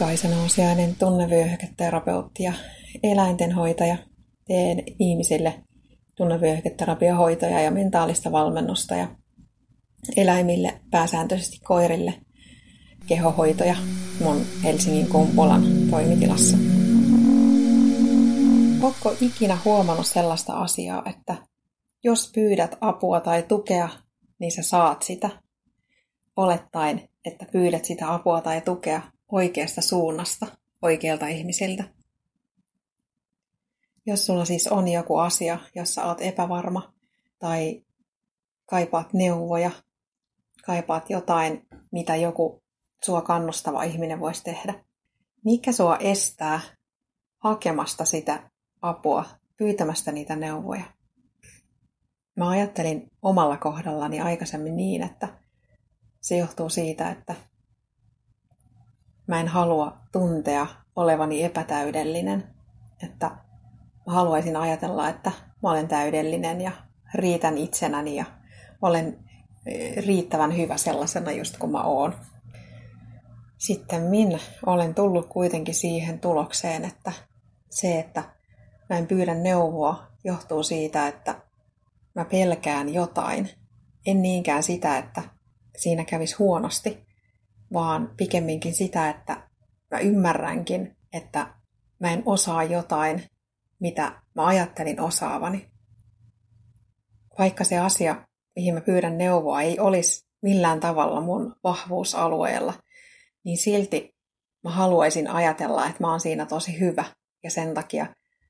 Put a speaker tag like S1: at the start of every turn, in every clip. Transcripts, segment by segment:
S1: Kaisa Nousiainen, tunnevyöhyketerapeutti ja eläintenhoitaja. Teen ihmisille tunnevyöhyketerapiahoitoja ja mentaalista valmennusta ja eläimille, pääsääntöisesti koirille, kehohoitoja mun Helsingin Kumpulan toimitilassa. Onko ikinä huomannut sellaista asiaa, että jos pyydät apua tai tukea, niin sä saat sitä? Olettaen, että pyydät sitä apua tai tukea oikeasta suunnasta, oikealta ihmisiltä. Jos sulla siis on joku asia, jossa oot epävarma tai kaipaat neuvoja, kaipaat jotain, mitä joku sua kannustava ihminen voisi tehdä. Mikä sua estää hakemasta sitä apua, pyytämästä niitä neuvoja? Mä ajattelin omalla kohdallani aikaisemmin niin, että se johtuu siitä, että mä en halua tuntea olevani epätäydellinen. Että mä haluaisin ajatella, että mä olen täydellinen ja riitän itsenäni ja olen e, riittävän hyvä sellaisena just kuin mä oon. Sitten min olen tullut kuitenkin siihen tulokseen, että se, että mä en pyydä neuvoa, johtuu siitä, että mä pelkään jotain. En niinkään sitä, että siinä kävisi huonosti, vaan pikemminkin sitä, että mä ymmärränkin, että mä en osaa jotain, mitä mä ajattelin osaavani. Vaikka se asia, mihin mä pyydän neuvoa, ei olisi millään tavalla mun vahvuusalueella, niin silti mä haluaisin ajatella, että mä oon siinä tosi hyvä ja sen takia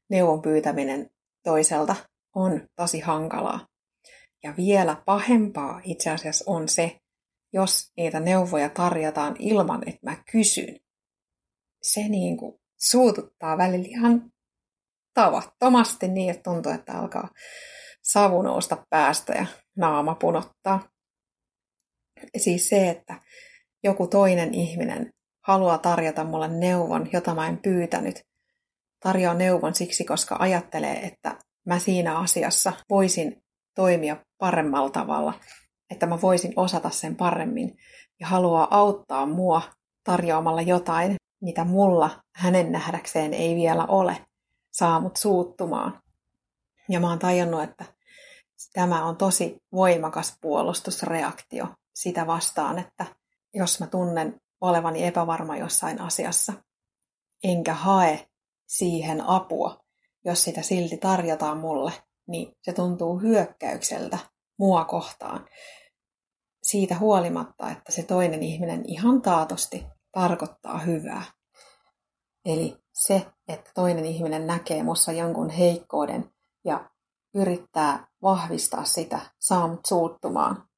S1: neuvon pyytäminen toiselta on tosi hankalaa. Ja vielä pahempaa itse asiassa on se, jos niitä neuvoja tarjotaan ilman, että mä kysyn. Se niin kuin suututtaa välillä ihan tavattomasti niin, että tuntuu, että alkaa savu nousta päästä ja naama punottaa. Siis se, että joku toinen ihminen haluaa tarjota mulle neuvon, jota mä en pyytänyt. Tarjoaa neuvon siksi, koska ajattelee, että mä siinä asiassa voisin toimia paremmalla tavalla että mä voisin osata sen paremmin ja haluaa auttaa mua tarjoamalla jotain, mitä mulla hänen nähdäkseen ei vielä ole, saa mut suuttumaan. Ja mä oon tajunnut, että tämä on tosi voimakas puolustusreaktio sitä vastaan, että jos mä tunnen olevani epävarma jossain asiassa, enkä hae siihen apua, jos sitä silti tarjotaan mulle, niin se tuntuu hyökkäykseltä mua kohtaan siitä huolimatta, että se toinen ihminen ihan taatosti tarkoittaa hyvää. Eli se, että toinen ihminen näkee mussa jonkun heikkouden ja yrittää vahvistaa sitä, saa mut suuttumaan,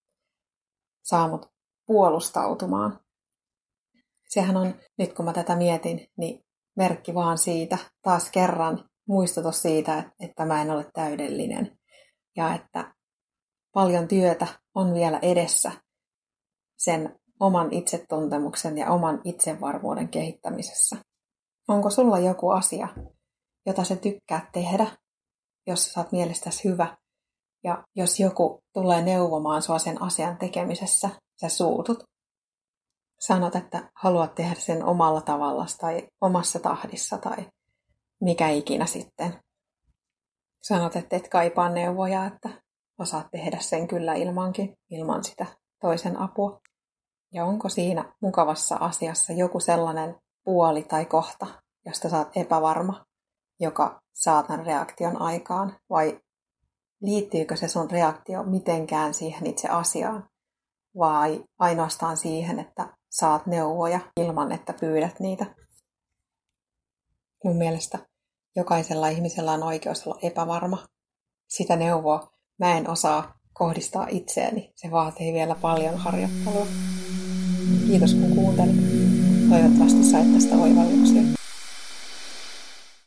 S1: saa mut puolustautumaan. Sehän on, nyt kun mä tätä mietin, niin merkki vaan siitä, taas kerran muistutus siitä, että mä en ole täydellinen. Ja että paljon työtä on vielä edessä sen oman itsetuntemuksen ja oman itsevarmuuden kehittämisessä. Onko sulla joku asia, jota sä tykkää tehdä, jos sä oot mielestäsi hyvä, ja jos joku tulee neuvomaan sua sen asian tekemisessä, sä suutut. Sanot, että haluat tehdä sen omalla tavalla tai omassa tahdissa tai mikä ikinä sitten. Sanot, että et kaipaa neuvoja, että osaat tehdä sen kyllä ilmankin, ilman sitä toisen apua. Ja onko siinä mukavassa asiassa joku sellainen puoli tai kohta, josta saat epävarma, joka saa tämän reaktion aikaan, vai liittyykö se sun reaktio mitenkään siihen itse asiaan, vai ainoastaan siihen, että saat neuvoja ilman, että pyydät niitä. Mun mielestä jokaisella ihmisellä on oikeus olla epävarma. Sitä neuvoa mä en osaa kohdistaa itseäni. Se vaatii vielä paljon harjoittelua. Kiitos kun kuuntelit. Toivottavasti sait tästä oivalluksia.